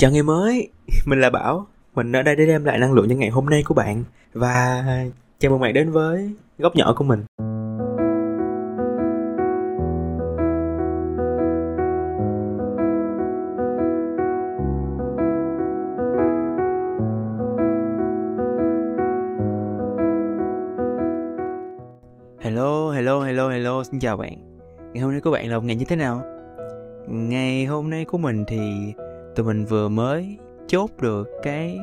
Chào ngày mới, mình là Bảo. Mình ở đây để đem lại năng lượng cho ngày hôm nay của bạn. Và chào mừng bạn đến với góc nhỏ của mình. Hello, hello, hello, hello, xin chào bạn. Ngày hôm nay của bạn là một ngày như thế nào? Ngày hôm nay của mình thì tụi mình vừa mới chốt được cái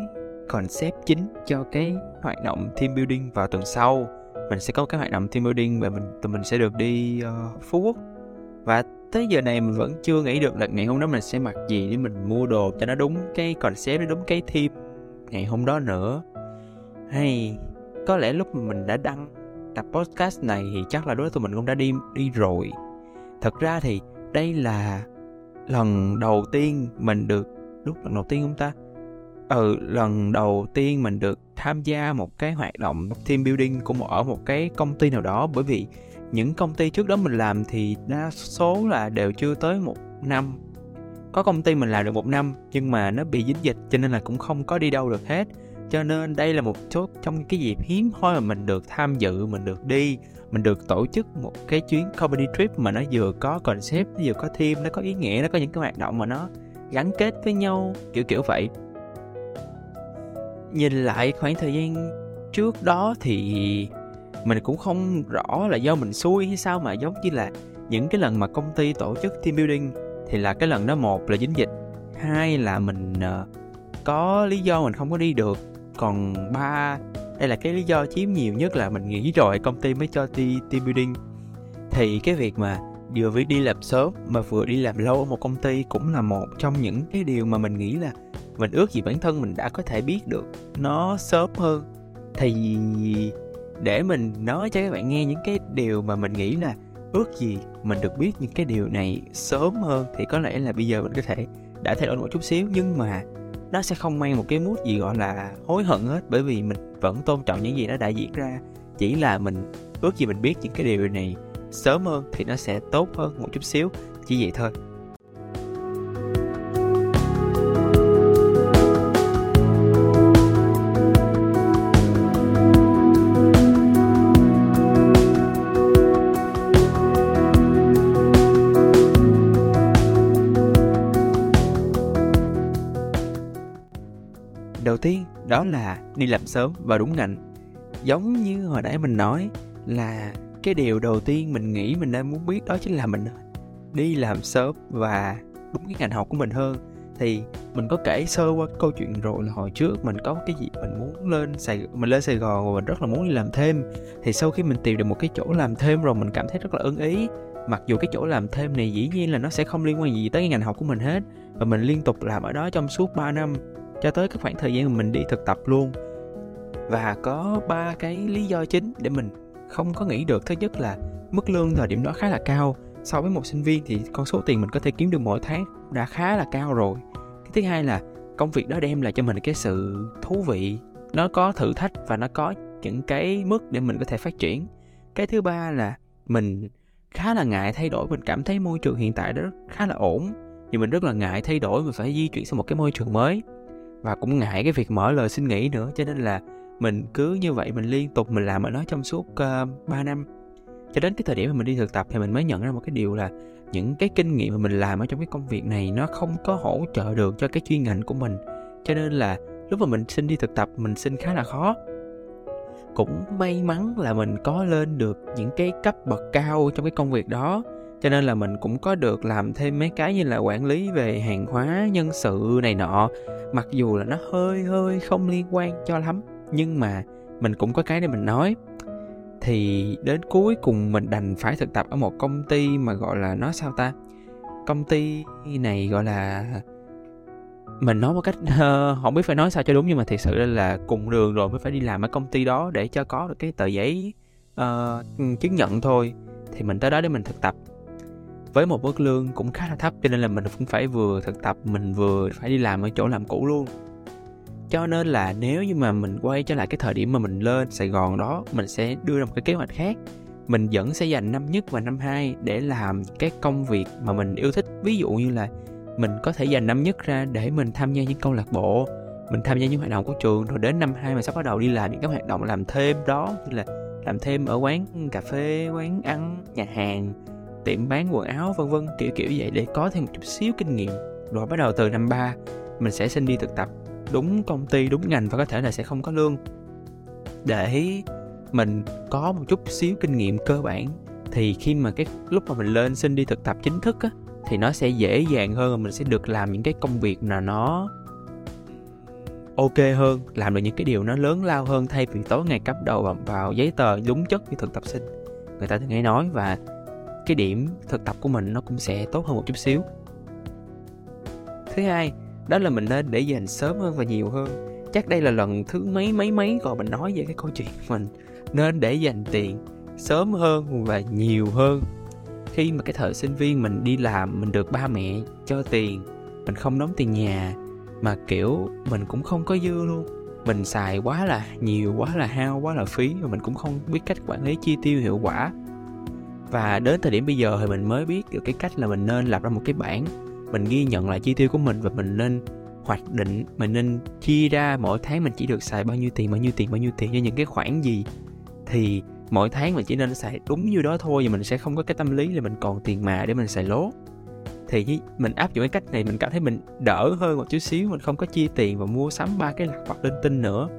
concept chính cho cái hoạt động team building vào tuần sau. Mình sẽ có cái hoạt động team building và mình tụi mình sẽ được đi uh, phú quốc. Và tới giờ này mình vẫn chưa nghĩ được là ngày hôm đó mình sẽ mặc gì để mình mua đồ cho nó đúng cái concept nó đúng cái team ngày hôm đó nữa. Hay có lẽ lúc mình đã đăng tập podcast này thì chắc là đối với tụi mình cũng đã đi đi rồi. Thật ra thì đây là lần đầu tiên mình được, lúc lần đầu tiên không ta? Ừ lần đầu tiên mình được tham gia một cái hoạt động team building của một ở một cái công ty nào đó. Bởi vì những công ty trước đó mình làm thì đa số là đều chưa tới một năm. Có công ty mình làm được một năm nhưng mà nó bị dính dịch cho nên là cũng không có đi đâu được hết. Cho nên đây là một số trong cái dịp hiếm hoi mà mình được tham dự, mình được đi mình được tổ chức một cái chuyến comedy trip mà nó vừa có concept nó vừa có theme nó có ý nghĩa nó có những cái hoạt động mà nó gắn kết với nhau kiểu kiểu vậy. Nhìn lại khoảng thời gian trước đó thì mình cũng không rõ là do mình xui hay sao mà giống như là những cái lần mà công ty tổ chức team building thì là cái lần đó một là dính dịch hai là mình uh, có lý do mình không có đi được còn ba đây là cái lý do chiếm nhiều nhất là mình nghĩ rồi, công ty mới cho đi team building. Thì cái việc mà vừa phải đi làm sớm mà vừa đi làm lâu ở một công ty cũng là một trong những cái điều mà mình nghĩ là mình ước gì bản thân mình đã có thể biết được nó sớm hơn. Thì để mình nói cho các bạn nghe những cái điều mà mình nghĩ là ước gì mình được biết những cái điều này sớm hơn thì có lẽ là bây giờ mình có thể đã thay đổi một chút xíu. Nhưng mà nó sẽ không mang một cái mút gì, gọi là, hối hận hết, bởi vì mình vẫn tôn trọng những gì nó đã diễn ra. Chỉ là mình ước gì mình biết những cái điều này sớm hơn thì nó sẽ tốt hơn một chút xíu. Chỉ vậy thôi. Đó là đi làm sớm và đúng ngành. Giống như hồi nãy mình nói là cái điều đầu tiên mình nghĩ mình đang muốn biết đó chính là mình đi làm sớm và đúng cái ngành học của mình hơn. Thì mình có kể sơ qua câu chuyện rồi là hồi trước mình có cái gì mình muốn lên Sài, mình lên Sài Gòn và mình rất là muốn đi làm thêm. Thì sau khi mình tìm được một cái chỗ làm thêm rồi mình cảm thấy rất là ưng ý. Mặc dù cái chỗ làm thêm này dĩ nhiên là nó sẽ không liên quan gì tới cái ngành học của mình hết. Và mình liên tục làm ở đó trong suốt 3 năm cho tới cái khoảng thời gian mà mình đi thực tập luôn. Và có ba cái lý do chính để mình không có nghĩ được. Thứ nhất là mức lương thời điểm đó khá là cao. So với một sinh viên thì con số tiền mình có thể kiếm được mỗi tháng đã khá là cao rồi. Cái thứ hai là công việc đó đem lại cho mình cái sự thú vị. Nó có thử thách và nó có những cái mức để mình có thể phát triển. Cái thứ ba là mình khá là ngại thay đổi. Mình cảm thấy môi trường hiện tại đó khá là ổn. Nhưng mình rất là ngại thay đổi mình phải di chuyển sang một cái môi trường mới và cũng ngại cái việc mở lời xin nghỉ nữa cho nên là mình cứ như vậy mình liên tục mình làm ở nó trong suốt ờ, uh, 3 năm. Cho đến cái thời điểm mà mình đi thực tập thì mình mới nhận ra một cái điều là những cái kinh nghiệm mà mình làm ở trong cái công việc này nó không có hỗ trợ được cho cái chuyên ngành của mình. Cho nên là lúc mà mình xin đi thực tập mình xin khá là khó. Cũng may mắn là mình có lên được những cái cấp bậc cao trong cái công việc đó cho nên là mình cũng có được làm thêm mấy cái như là quản lý về hàng hóa nhân sự này nọ. Mặc dù là nó hơi hơi không liên quan cho lắm nhưng mà mình cũng có cái để mình nói. Thì đến cuối cùng mình đành phải thực tập ở một công ty mà gọi là nó sao ta? Công ty này gọi là mình nói một cách uh, không biết phải nói sao cho đúng nhưng mà thật sự là cùng đường rồi mới phải đi làm ở công ty đó để cho có được cái tờ giấy uh, chứng nhận thôi. Thì mình tới đó để mình thực tập với một mức lương cũng khá là thấp, cho nên là mình cũng phải vừa thực tập, mình vừa phải đi làm ở chỗ làm cũ luôn. Cho nên là nếu như mà mình quay trở lại cái thời điểm mà mình lên Sài Gòn đó, mình sẽ đưa ra một cái kế hoạch khác. Mình vẫn sẽ dành năm nhất và năm hai để làm cái công việc mà mình yêu thích. Ví dụ như là mình có thể dành năm nhất ra để mình tham gia những câu lạc bộ, mình tham gia những hoạt động của trường, rồi đến năm hai mình sắp bắt đầu đi làm những cái hoạt động làm thêm đó, như là làm thêm ở quán cà phê, quán ăn, nhà hàng tiệm bán quần áo vân vân kiểu kiểu vậy để có thêm một chút xíu kinh nghiệm. Rồi bắt đầu từ năm ba mình sẽ xin đi thực tập. Đúng công ty đúng ngành và có thể là sẽ không có lương. Để mình có một chút xíu kinh nghiệm cơ bản thì khi mà cái lúc mà mình lên xin đi thực tập chính thức á thì nó sẽ dễ dàng hơn và mình sẽ được làm những cái công việc nào nó ok hơn làm được những cái điều nó lớn lao hơn thay vì tối ngày cấp đầu vào, vào giấy tờ đúng chất như thực tập sinh. Người ta thường hay nói và cái điểm thực tập của mình nó cũng sẽ tốt hơn một chút xíu. Thứ hai, đó là mình nên để dành sớm hơn và nhiều hơn. Chắc đây là lần thứ mấy mấy mấy rồi mình nói về cái câu chuyện mình. Nên để dành tiền sớm hơn và nhiều hơn. Khi mà cái thời sinh viên mình đi làm, mình được ba mẹ cho tiền, mình không đóng tiền nhà, mà, kiểu, mình cũng không có dư luôn. Mình xài quá là nhiều, quá là hao, quá là phí và mình cũng không biết cách quản lý chi tiêu hiệu quả và đến thời điểm bây giờ thì mình mới biết được cái cách là mình nên lập ra một cái bảng. Mình ghi nhận lại chi tiêu của mình và mình nên hoạch định, mình nên chia ra mỗi tháng mình chỉ được xài bao nhiêu tiền, bao nhiêu tiền, bao nhiêu tiền. Cho những cái khoản gì thì mỗi tháng mình chỉ nên xài đúng như đó thôi và mình sẽ không có cái tâm lý là mình còn tiền mà để mình xài lố. Thì mình áp dụng cái cách này, mình cảm thấy mình đỡ hơn một chút xíu, mình không có chia tiền và mua sắm ba cái lặt vặt linh tinh nữa.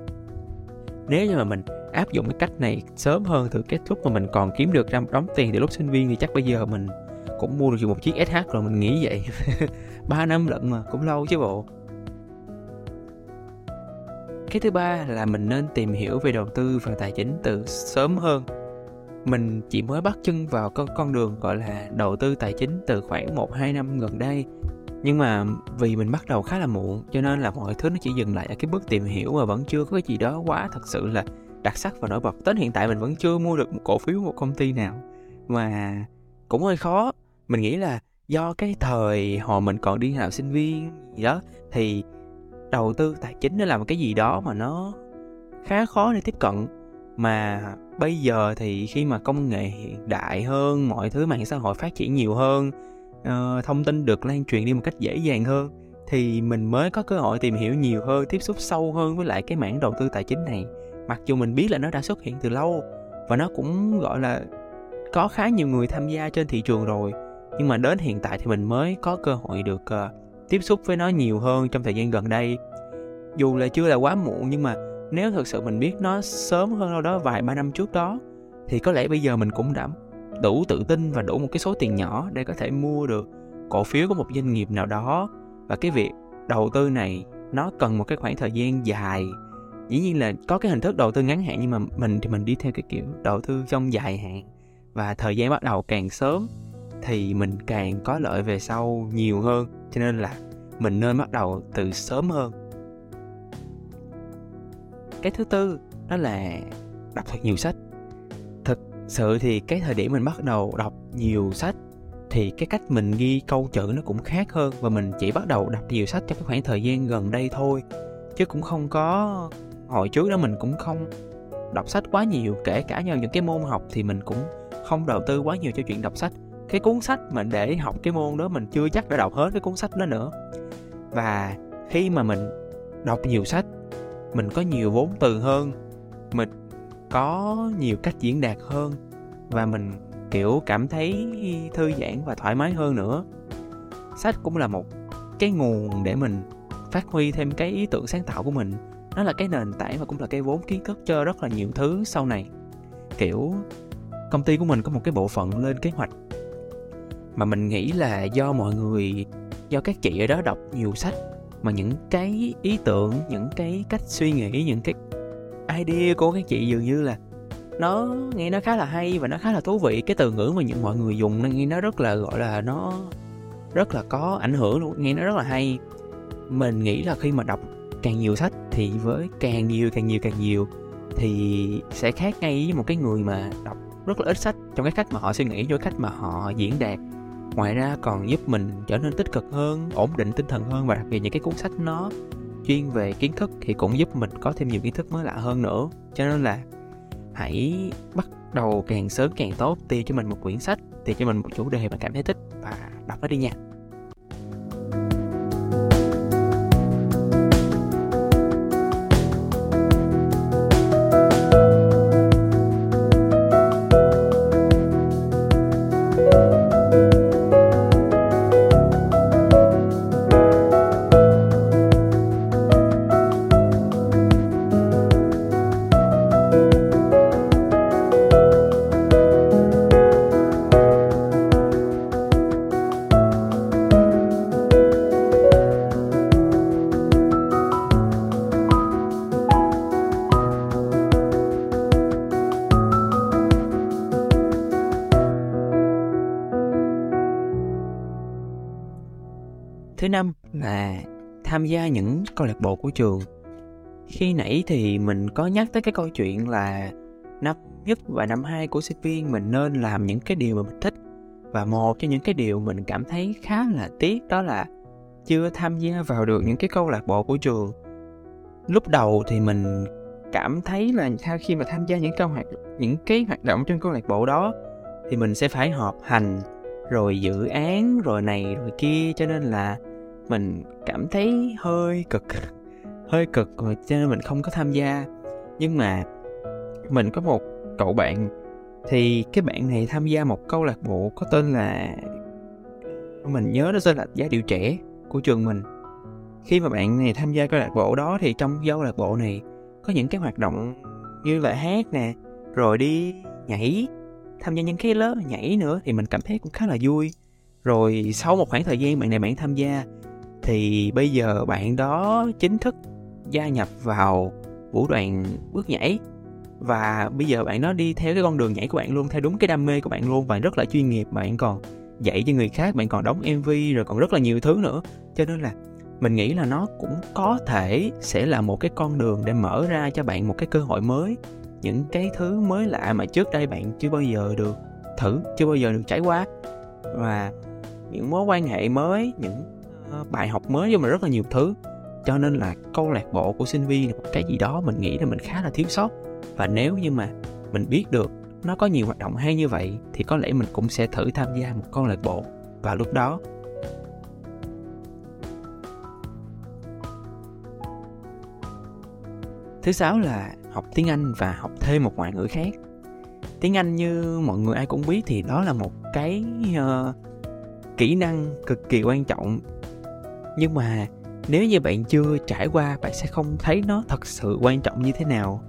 Nếu như mà mình áp dụng cái cách này sớm hơn từ cái lúc mà mình còn kiếm được ra một đống tiền từ lúc sinh viên thì chắc bây giờ mình cũng mua được một chiếc SH rồi mình nghĩ vậy. 3 năm lận mà, cũng lâu chứ bộ. Cái thứ ba là mình nên tìm hiểu về đầu tư và tài chính từ sớm hơn. Mình chỉ mới bắt chân vào con con đường gọi là đầu tư tài chính từ khoảng 1 2 năm gần đây. Nhưng mà vì mình bắt đầu khá là muộn, cho nên là mọi thứ nó chỉ dừng lại ở cái bước tìm hiểu mà vẫn chưa có cái gì đó quá thật sự là đặc sắc và nổi bật. Đến hiện tại mình vẫn chưa mua được một cổ phiếu một công ty nào mà cũng hơi khó. Mình nghĩ là do cái thời hồi mình còn đi học sinh viên gì đó thì đầu tư tài chính nó là một cái gì đó mà nó khá khó để tiếp cận mà bây giờ thì khi mà công nghệ hiện đại hơn mọi thứ mạng xã hội phát triển nhiều hơn uh, thông tin được lan truyền đi một cách dễ dàng hơn thì mình mới có cơ hội tìm hiểu nhiều hơn tiếp xúc sâu hơn với lại cái mảng đầu tư tài chính này mặc dù mình biết là nó đã xuất hiện từ lâu và nó cũng gọi là có khá nhiều người tham gia trên thị trường rồi nhưng mà đến hiện tại thì mình mới có cơ hội được uh, tiếp xúc với nó nhiều hơn trong thời gian gần đây. Dù là chưa là quá muộn nhưng mà nếu thực sự mình biết nó sớm hơn đâu đó vài ba năm trước đó thì có lẽ bây giờ mình cũng đã đủ tự tin và đủ một cái số tiền nhỏ để có thể mua được cổ phiếu của một doanh nghiệp nào đó. Và cái việc đầu tư này nó cần một cái khoảng thời gian dài dĩ nhiên là có cái hình thức đầu tư ngắn hạn, nhưng mà mình thì mình đi theo cái kiểu đầu tư trong dài hạn. Và thời gian bắt đầu càng sớm thì mình càng có lợi về sau nhiều hơn. Cho nên là mình nên bắt đầu từ sớm hơn. Cái thứ tư, đó là đọc thật nhiều sách. Thực sự thì cái thời điểm mình bắt đầu đọc nhiều sách thì cái cách mình ghi câu chữ nó cũng khác hơn. Và mình chỉ bắt đầu đọc nhiều sách trong cái khoảng thời gian gần đây thôi, chứ cũng không có hồi trước đó mình cũng không đọc sách quá nhiều, kể cả nhờ những cái môn học thì mình cũng không đầu tư quá nhiều cho chuyện đọc sách. Cái cuốn sách mà để học cái môn đó mình chưa chắc đã đọc hết cái cuốn sách đó nữa. Và khi mà mình đọc nhiều sách, mình có nhiều vốn từ hơn, mình có nhiều cách diễn đạt hơn, và mình, kiểu, cảm thấy thư giãn và thoải mái hơn nữa. Sách cũng là một cái nguồn để mình phát huy thêm cái ý tưởng sáng tạo của mình nó là cái nền tảng và cũng là cái vốn kiến thức cho rất là nhiều thứ sau này. Kiểu, công ty của mình có một cái bộ phận lên kế hoạch. Mà mình nghĩ là do mọi người, do các chị ở đó đọc nhiều sách, mà những cái ý tưởng, những cái cách suy nghĩ, những cái idea của các chị dường như là nó nghe nó khá là hay và nó khá là thú vị. Cái từ ngữ mà những mọi người dùng nó nghe nó rất là, gọi là, nó rất là có ảnh hưởng luôn, nghe nó rất là hay. Mình nghĩ là khi mà đọc càng nhiều sách thì với càng nhiều càng nhiều càng nhiều thì sẽ khác ngay với một cái người mà đọc rất là ít sách trong cái cách mà họ suy nghĩ với cách mà họ diễn đạt. Ngoài ra còn giúp mình trở nên tích cực hơn, ổn định tinh thần hơn và đặc biệt những cái cuốn sách nó chuyên về kiến thức thì cũng giúp mình có thêm nhiều kiến thức mới lạ hơn nữa. Cho nên là hãy bắt đầu càng sớm càng tốt, tìm cho mình một quyển sách, tìm cho mình một chủ đề mà cảm thấy thích và đọc nó đi nha. Tham gia những câu lạc bộ của trường. Khi nãy thì mình có nhắc tới cái câu chuyện là năm nhất và năm hai của sinh viên mình nên làm những cái điều mà mình thích. Và một trong những cái điều mình cảm thấy khá là tiếc đó là chưa tham gia vào được những cái câu lạc bộ của trường. Lúc đầu thì mình cảm thấy là khi mà tham gia những câu hoạt, những cái hoạt động trong câu lạc bộ đó thì mình sẽ phải họp hành, rồi dự án, rồi này, rồi kia, cho nên là mình cảm thấy hơi cực hơi cực rồi, cho nên mình không có tham gia. Nhưng mà mình có một cậu bạn, thì cái bạn này tham gia một câu lạc bộ có tên là, mình nhớ nó tên là giá điệu trẻ của trường mình. Khi mà bạn này tham gia câu lạc bộ đó thì trong câu lạc bộ này có những cái hoạt động như là hát nè, rồi đi nhảy, tham gia những cái lớp nhảy nữa thì mình cảm thấy cũng khá là vui. Rồi sau một khoảng thời gian bạn này bạn tham gia thì bây giờ bạn đó chính thức gia nhập vào vũ đoàn bước nhảy. Và bây giờ bạn nó đi theo cái con đường nhảy của bạn luôn, theo đúng cái đam mê của bạn luôn và rất là chuyên nghiệp. Bạn còn dạy cho người khác, bạn còn đóng mv rồi còn rất là nhiều thứ nữa. Cho nên là mình nghĩ là nó cũng có thể sẽ là một cái con đường để mở ra cho bạn một cái cơ hội mới. Những cái thứ mới lạ mà trước đây bạn chưa bao giờ được thử, chưa bao giờ được trải qua. Và những mối quan hệ mới, những Ờ, bài học mới cho mình rất là nhiều thứ. Cho nên là câu lạc bộ của sinh viên là một cái gì đó mình nghĩ là mình khá là thiếu sót. Và nếu như mà mình biết được nó có nhiều hoạt động hay như vậy thì có lẽ mình cũng sẽ thử tham gia một câu lạc bộ. Và lúc đó thứ sáu là học tiếng anh và học thêm một ngoại ngữ khác. Tiếng anh như mọi người ai cũng biết thì đó là một cái uh, kỹ năng cực kỳ quan trọng nhưng mà nếu như bạn chưa trải qua, bạn sẽ không thấy nó thật sự quan trọng như thế nào.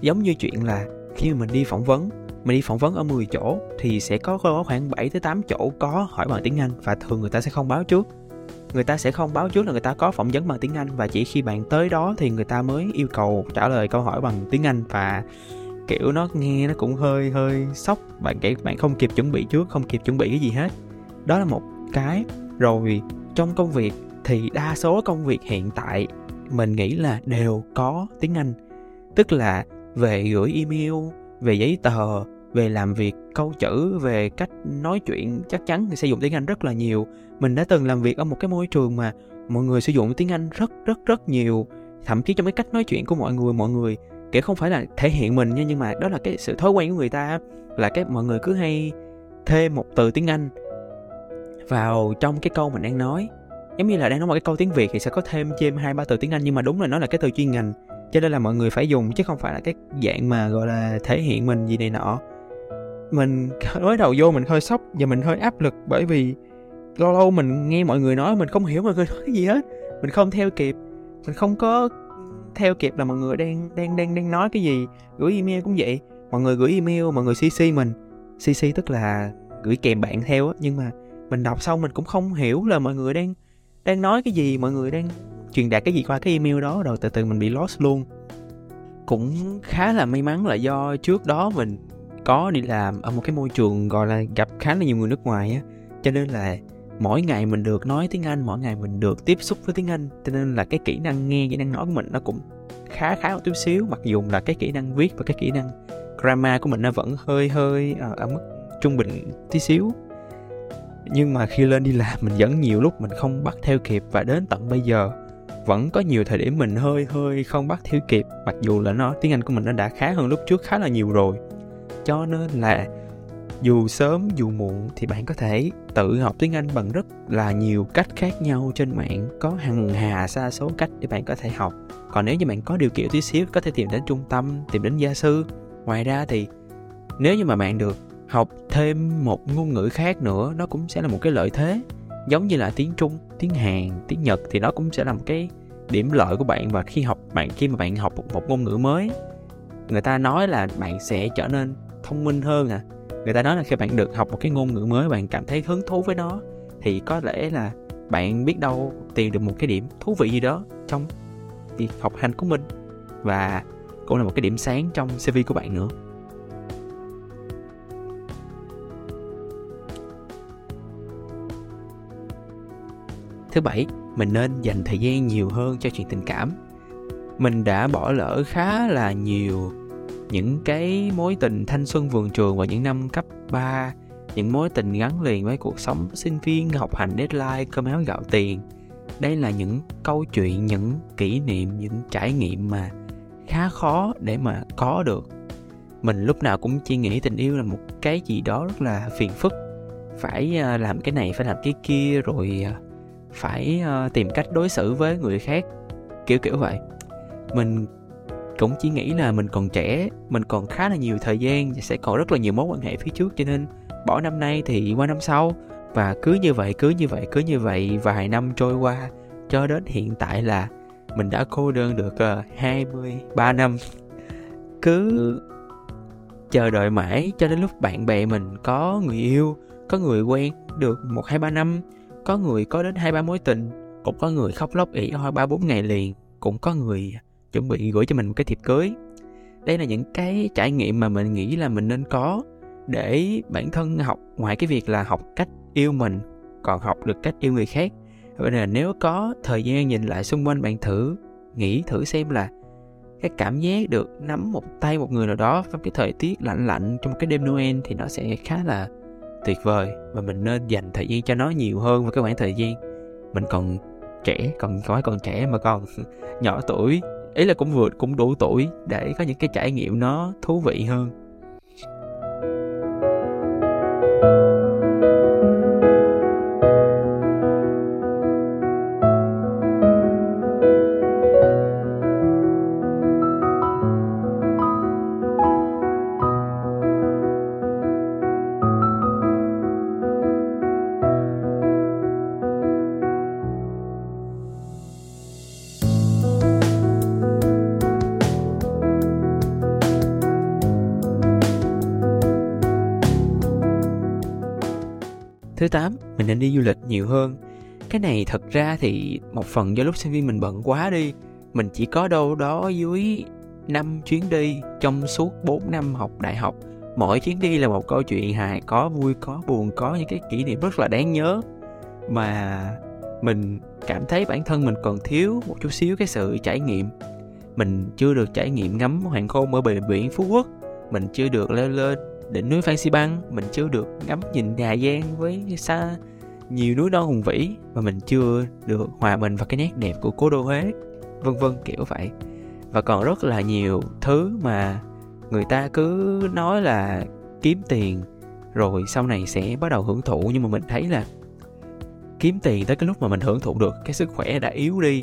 Giống như chuyện là khi mà mình đi phỏng vấn, mình đi phỏng vấn ở 10 chỗ thì sẽ có khoảng 7 tới 8 chỗ có hỏi bằng tiếng Anh và thường người ta sẽ không báo trước. Người ta sẽ không báo trước là người ta có phỏng vấn bằng tiếng Anh và chỉ khi bạn tới đó thì người ta mới yêu cầu trả lời câu hỏi bằng tiếng Anh và, kiểu, nó nghe nó cũng hơi hơi sốc. Bạn kể, bạn không kịp chuẩn bị trước, không kịp chuẩn bị cái gì hết. Đó là một cái. Rồi, trong công việc thì đa số công việc hiện tại mình nghĩ là đều có tiếng Anh. Tức là về gửi email, về giấy tờ, về làm việc, câu chữ, về cách nói chuyện, chắc chắn thì sẽ dùng tiếng anh rất là nhiều. Mình đã từng làm việc ở một cái môi trường mà mọi người sử dụng tiếng anh rất rất rất nhiều. Thậm chí trong cái cách nói chuyện của mọi người mọi người, kể không phải là thể hiện mình nha, nhưng mà đó là cái sự thói quen của người ta, là cái mọi người cứ hay thêm một từ tiếng anh vào trong cái câu mình đang nói giống như là đang nói một cái câu tiếng việt thì sẽ có thêm thêm hai ba từ tiếng anh, nhưng mà đúng là nó là cái từ chuyên ngành. Cho nên là mọi người phải dùng, chứ không phải là cái dạng mà, gọi là, thể hiện mình gì này nọ. Mình mới đầu vô mình hơi sốc và mình hơi áp lực bởi vì lâu lâu mình nghe mọi người nói mình không hiểu mọi người nói cái gì hết. Mình không theo kịp, mình không có theo kịp là mọi người đang đang đang đang nói cái gì. Gửi email cũng vậy. Mọi người gửi email, mọi người cc mình. Cc tức là gửi kèm bạn theo á, nhưng mà mình đọc xong mình cũng không hiểu là mọi người đang đang nói cái gì? Mọi người đang truyền đạt cái gì qua cái email đó rồi từ từ mình bị lost luôn. Cũng khá là may mắn là do trước đó mình có đi làm ở một cái môi trường gọi là gặp khá là nhiều người nước ngoài á. Cho nên là mỗi ngày mình được nói tiếng Anh mỗi ngày mình được tiếp xúc với tiếng Anh. Cho nên là cái kỹ năng nghe kỹ năng nói của mình nó cũng khá khá một chút xíu. Mặc dù là cái kỹ năng viết và cái kỹ năng grammar của mình nó vẫn hơi hơi ở, ở mức trung bình tí xíu nhưng mà khi lên đi làm, mình vẫn nhiều lúc mình không bắt theo kịp và đến tận bây giờ, vẫn có nhiều thời điểm mình hơi hơi không bắt theo kịp, mặc dù là nó, tiếng Anh của mình nó đã khá hơn lúc trước khá là nhiều rồi. Cho nên là, dù sớm, dù muộn thì bạn có thể tự học tiếng Anh bằng rất là nhiều cách khác nhau trên mạng, có hàng hà xa số cách để bạn có thể học. Còn nếu như bạn có điều kiện tí xíu, có thể tìm đến trung tâm, tìm đến gia sư. Ngoài ra thì, nếu như mà bạn được học thêm một ngôn ngữ khác nữa nó cũng sẽ là một cái lợi thế. Giống như là tiếng trung tiếng hàn tiếng nhật thì nó cũng sẽ là một cái điểm lợi của bạn và khi học bạn khi mà bạn học một, một ngôn ngữ mới người ta nói là bạn sẽ trở nên thông minh hơn à người ta nói là khi bạn được học một cái ngôn ngữ mới bạn cảm thấy hứng thú với nó thì có lẽ là bạn biết đâu tìm được một cái điểm thú vị gì đó trong việc học hành của mình và cũng là một cái điểm sáng trong CV của bạn nữa. Thứ bảy, mình nên dành thời gian nhiều hơn cho chuyện tình cảm. Mình đã bỏ lỡ khá là nhiều những cái mối tình thanh xuân vườn trường vào những năm cấp 3 những mối tình gắn liền với cuộc sống sinh viên, học hành, deadline, cơm áo, gạo tiền. Đây là những câu chuyện, những kỷ niệm, những trải nghiệm mà khá khó để mà có được. Mình lúc nào cũng chỉ nghĩ tình yêu là một cái gì đó rất là phiền phức. Phải à, làm cái này, phải làm cái kia, rồi à, phải à, tìm cách đối xử với người khác kiểu kiểu vậy. Mình cũng chỉ nghĩ là mình còn trẻ mình còn khá là nhiều thời gian và sẽ còn rất là nhiều mối quan hệ phía trước cho nên bỏ năm nay thì qua năm sau. Và cứ như vậy cứ như vậy cứ như vậy vài năm trôi qua cho đến hiện tại là mình đã cô đơn được uh, ờ, 23 năm. Cứ chờ đợi mãi cho đến lúc bạn bè mình có người yêu có người quen được một hai ba năm có người có đến hai ba mối tình, cũng có người khóc lóc ỉ oi ba bốn ngày liền, cũng có người chuẩn bị gửi cho mình một cái thiệp cưới. Đây là những cái trải nghiệm mà mình nghĩ là mình nên có để bản thân học, ngoài cái việc là học cách yêu mình, còn học được cách yêu người khác. Vậy là nếu có thời gian nhìn lại xung quanh bạn thử, nghĩ thử xem là cái cảm giác được nắm một tay một người nào đó trong cái thời tiết lạnh lạnh trong cái đêm Noel thì nó sẽ khá là tuyệt vời và mình nên dành thời gian cho nó nhiều hơn vào cái khoảng thời gian mình còn trẻ, còn nói còn trẻ mà còn nhỏ tuổi. Ý là cũng vượt cũng đủ tuổi để có những cái trải nghiệm nó thú vị hơn. Nên đi du lịch nhiều hơn. Cái này thật ra thì một phần do lúc sinh viên mình bận quá đi. Mình chỉ có đâu đó dưới 5 chuyến đi trong suốt 4 năm học đại học. Mỗi chuyến đi là một câu chuyện hài, có vui, có buồn, có những cái kỷ niệm rất là đáng nhớ. Mà mình cảm thấy bản thân mình còn thiếu một chút xíu cái sự trải nghiệm. Mình chưa được trải nghiệm ngắm hoàng hôn ở bờ biển Phú Quốc. Mình chưa được leo lên đỉnh núi Phan Xi Băng mình chưa được ngắm nhìn Hà Giang với xa nhiều núi non hùng vĩ mà mình chưa được hòa mình vào cái nét đẹp của cố đô Huế. Vân vân, kiểu vậy. Và còn rất là nhiều thứ mà người ta cứ nói là kiếm tiền rồi sau này sẽ bắt đầu hưởng thụ. Nhưng mà mình thấy là kiếm tiền tới cái lúc mà mình hưởng thụ được, cái sức khỏe đã yếu đi.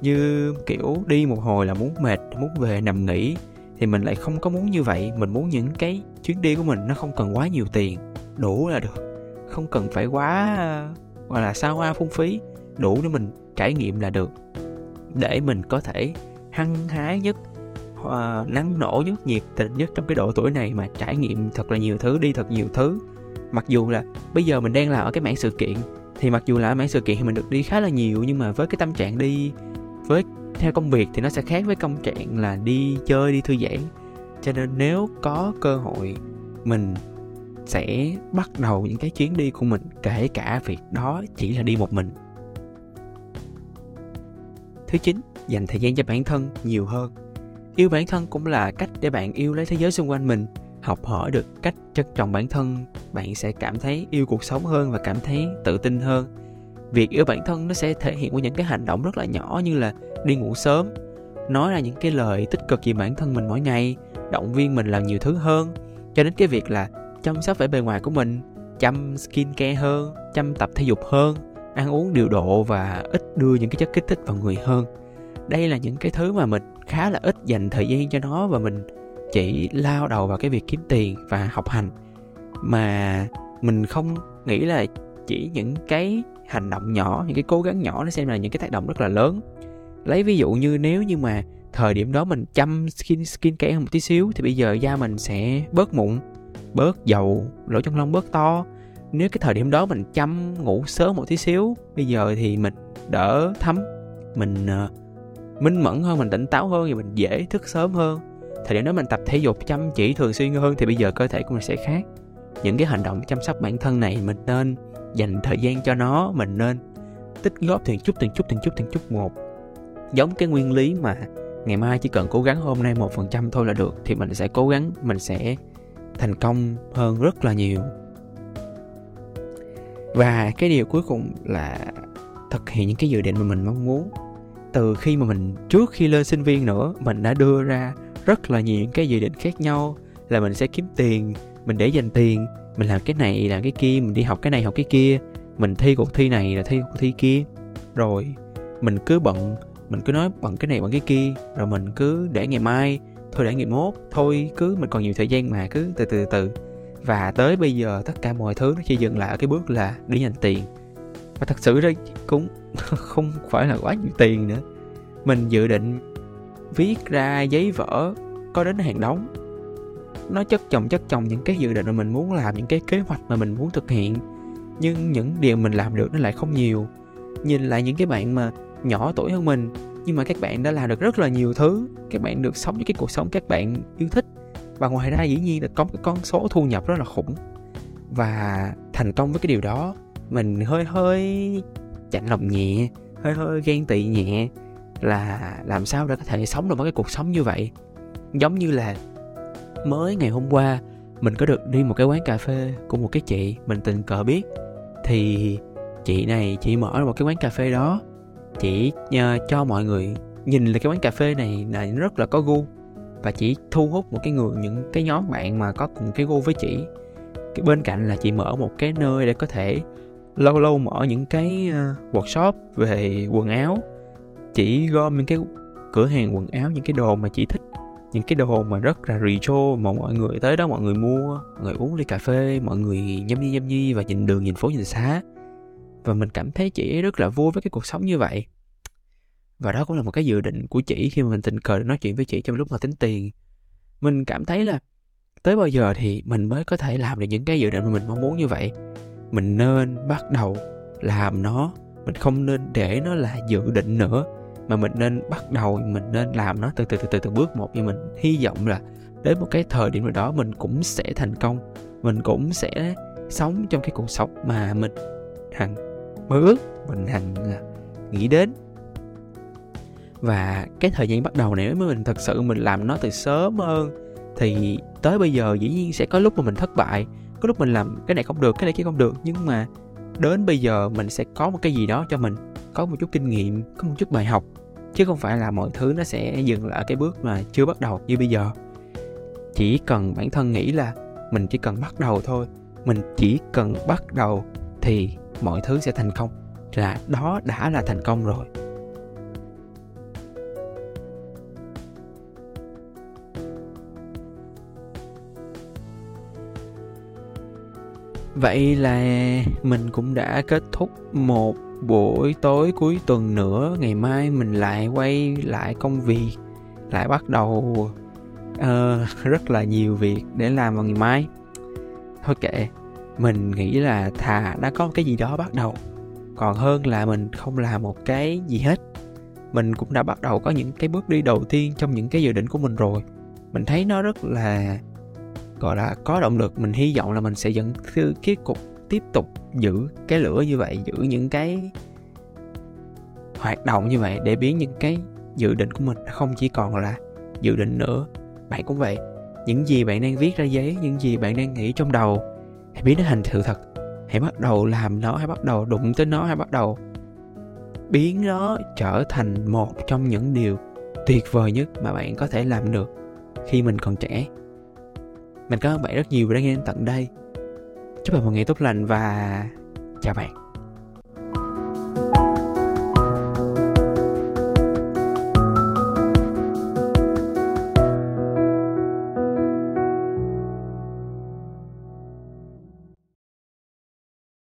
Như kiểu đi một hồi là muốn mệt, muốn về nằm nghỉ, thì mình lại không có muốn như vậy. Mình muốn những cái chuyến đi của mình nó không cần quá nhiều tiền, đủ là được không cần phải quá gọi là xa hoa phung phí đủ để mình trải nghiệm là được. Để mình có thể hăng hái nhất ờ, uh, năng nổ nhất nhiệt tình nhất trong cái độ tuổi này mà trải nghiệm thật là nhiều thứ đi thật nhiều thứ. Mặc dù là bây giờ mình đang làm ở cái mảng sự kiện thì mặc dù là ở mảng sự kiện thì mình được đi khá là nhiều nhưng mà với cái tâm trạng đi với theo công việc thì nó sẽ khác với công trạng là đi chơi đi thư giãn. Cho nên nếu có cơ hội mình sẽ bắt đầu những cái chuyến đi của mình, kể cả việc đó chỉ là đi một mình. Thứ chín, dành thời gian cho bản thân nhiều hơn. Yêu bản thân cũng là cách để bạn yêu lấy thế giới xung quanh mình. Học hỏi được cách trân trọng bản thân, bạn sẽ cảm thấy yêu cuộc sống hơn và cảm thấy tự tin hơn. Việc yêu bản thân nó sẽ thể hiện qua những cái hành động rất là nhỏ như là đi ngủ sớm, nói ra những cái lời tích cực về bản thân mình mỗi ngày, động viên mình làm nhiều thứ hơn. Cho đến cái việc là chăm sóc vẻ bề ngoài của mình, chăm skin care hơn, chăm tập thể dục hơn, ăn uống điều độ và ít đưa những cái chất kích thích vào người hơn. Đây là những cái thứ mà mình khá là ít dành thời gian cho nó và mình chỉ lao đầu vào cái việc kiếm tiền và học hành. Mà mình không nghĩ là chỉ những cái hành động nhỏ, những cái cố gắng nhỏ nó xem là những cái tác động rất là lớn. Lấy ví dụ như nếu như mà thời điểm đó mình chăm skin skin care hơn một tí xíu thì bây giờ da mình sẽ bớt mụn bớt dầu lỗ chân lông bớt to. Nếu cái thời điểm đó mình chăm ngủ sớm một tí xíu bây giờ thì mình đỡ thấm mình uh, minh mẫn hơn mình tỉnh táo hơn thì mình dễ thức sớm hơn. Thời điểm đó mình tập thể dục chăm chỉ thường xuyên hơn thì bây giờ cơ thể của mình sẽ khác. Những cái hành động chăm sóc bản thân này mình nên dành thời gian cho nó mình nên tích góp từng chút từng chút từng chút từng chút một. Giống cái nguyên lý mà ngày mai chỉ cần cố gắng hôm nay một phần trăm thôi là được thì mình sẽ cố gắng mình sẽ thành công hơn rất là nhiều. Và cái điều cuối cùng là thực hiện những cái dự định mà mình mong muốn. Từ khi mà mình, trước khi lên sinh viên nữa, mình đã đưa ra rất là nhiều những cái dự định khác nhau là mình sẽ kiếm tiền, mình để dành tiền, mình làm cái này, làm cái kia, mình đi học cái này, học cái kia, mình thi cuộc thi này là thi cuộc thi kia. Rồi, mình cứ bận, mình cứ nói bận cái này, bận cái kia, rồi mình cứ để ngày mai thôi để ngày mốt, thôi cứ, mình còn nhiều thời gian mà, cứ từ từ từ. Và tới bây giờ tất cả mọi thứ nó chỉ dừng lại ở cái bước là đi nhận tiền. Và thật sự đây cũng không phải là quá nhiều tiền nữa. Mình dự định viết ra giấy vở có đến hàng đóng nó chất chồng chất chồng những cái dự định mà mình muốn làm, những cái kế hoạch mà mình muốn thực hiện. Nhưng những điều mình làm được nó lại không nhiều. Nhìn lại những cái bạn mà nhỏ tuổi hơn mình nhưng mà các bạn đã làm được rất là nhiều thứ. Các bạn được sống với cái cuộc sống các bạn yêu thích. Và ngoài ra dĩ nhiên là có cái con số thu nhập rất là khủng. Và thành công với cái điều đó, mình hơi hơi chạnh lòng nhẹ, hơi hơi ghen tị nhẹ là làm sao để có thể sống được một cái cuộc sống như vậy. Giống như là mới ngày hôm qua, mình có được đi một cái quán cà phê của một cái chị mình tình cờ biết. Thì chị này, chị mở một cái quán cà phê đó chỉ uh, cho mọi người nhìn là cái quán cà phê này là rất là có gu và chỉ thu hút một cái người những cái nhóm bạn mà có cùng cái gu với chị. Cái bên cạnh là chị mở một cái nơi để có thể lâu lâu mở những cái uh, workshop về quần áo. Chỉ gom những cái cửa hàng quần áo những cái đồ mà chị thích những cái đồ mà rất là retro mà mọi người tới đó mọi người mua mọi người uống ly cà phê mọi người nhâm nhi nhâm nhi và nhìn đường nhìn phố nhìn xá và mình cảm thấy chị rất là vui với cái cuộc sống như vậy. Và đó cũng là một cái dự định của chị khi mà mình tình cờ nói chuyện với chị trong lúc mà tính tiền. Mình cảm thấy là tới bao giờ thì mình mới có thể làm được những cái dự định mà mình mong muốn như vậy. Mình nên bắt đầu làm nó, mình không nên để nó là dự định nữa, mà mình nên bắt đầu, mình nên làm nó từ từ từ từ từng bước một. Như mình hy vọng là đến một cái thời điểm nào đó mình cũng sẽ thành công, mình cũng sẽ sống trong cái cuộc sống mà mình hằng mơ ước, mình hằng à, nghĩ đến. Và cái thời gian bắt đầu này, nếu mình thật sự mình làm nó từ sớm hơn, thì tới bây giờ dĩ nhiên sẽ có lúc mà mình thất bại, có lúc mình làm cái này không được, cái này kia không được. Nhưng mà đến bây giờ mình sẽ có một cái gì đó cho mình, có một chút kinh nghiệm, có một chút bài học. Chứ không phải là mọi thứ nó sẽ dừng lại ở cái bước mà chưa bắt đầu như bây giờ. Chỉ cần bản thân nghĩ là mình chỉ cần bắt đầu thôi, mình chỉ cần bắt đầu thì mọi thứ sẽ thành công. Là đó đã là thành công rồi. Vậy là mình cũng đã kết thúc một buổi tối cuối tuần nữa. Ngày mai mình lại quay lại công việc Lại bắt đầu uh, rất là nhiều việc để làm vào ngày mai. Thôi kệ. Mình nghĩ là thà đã có một cái gì đó bắt đầu. Còn hơn là mình không làm một cái gì hết. Mình cũng đã bắt đầu có những cái bước đi đầu tiên trong những cái dự định của mình rồi. Mình thấy nó rất là, gọi là, có động lực. Mình hy vọng là mình sẽ dẫn cái cục, tiếp tục giữ cái lửa như vậy, giữ những cái hoạt động như vậy để biến những cái dự định của mình không chỉ còn là dự định nữa. Bạn cũng vậy. Những gì bạn đang viết ra giấy, những gì bạn đang nghĩ trong đầu hãy biến nó thành sự thật. Hãy bắt đầu làm nó, hãy bắt đầu đụng tới nó, hãy bắt đầu biến nó trở thành một trong những điều tuyệt vời nhất mà bạn có thể làm được khi mình còn trẻ. Mình cảm ơn bạn rất nhiều đã nghe đến tận đây. Chúc bạn một ngày tốt lành và chào bạn.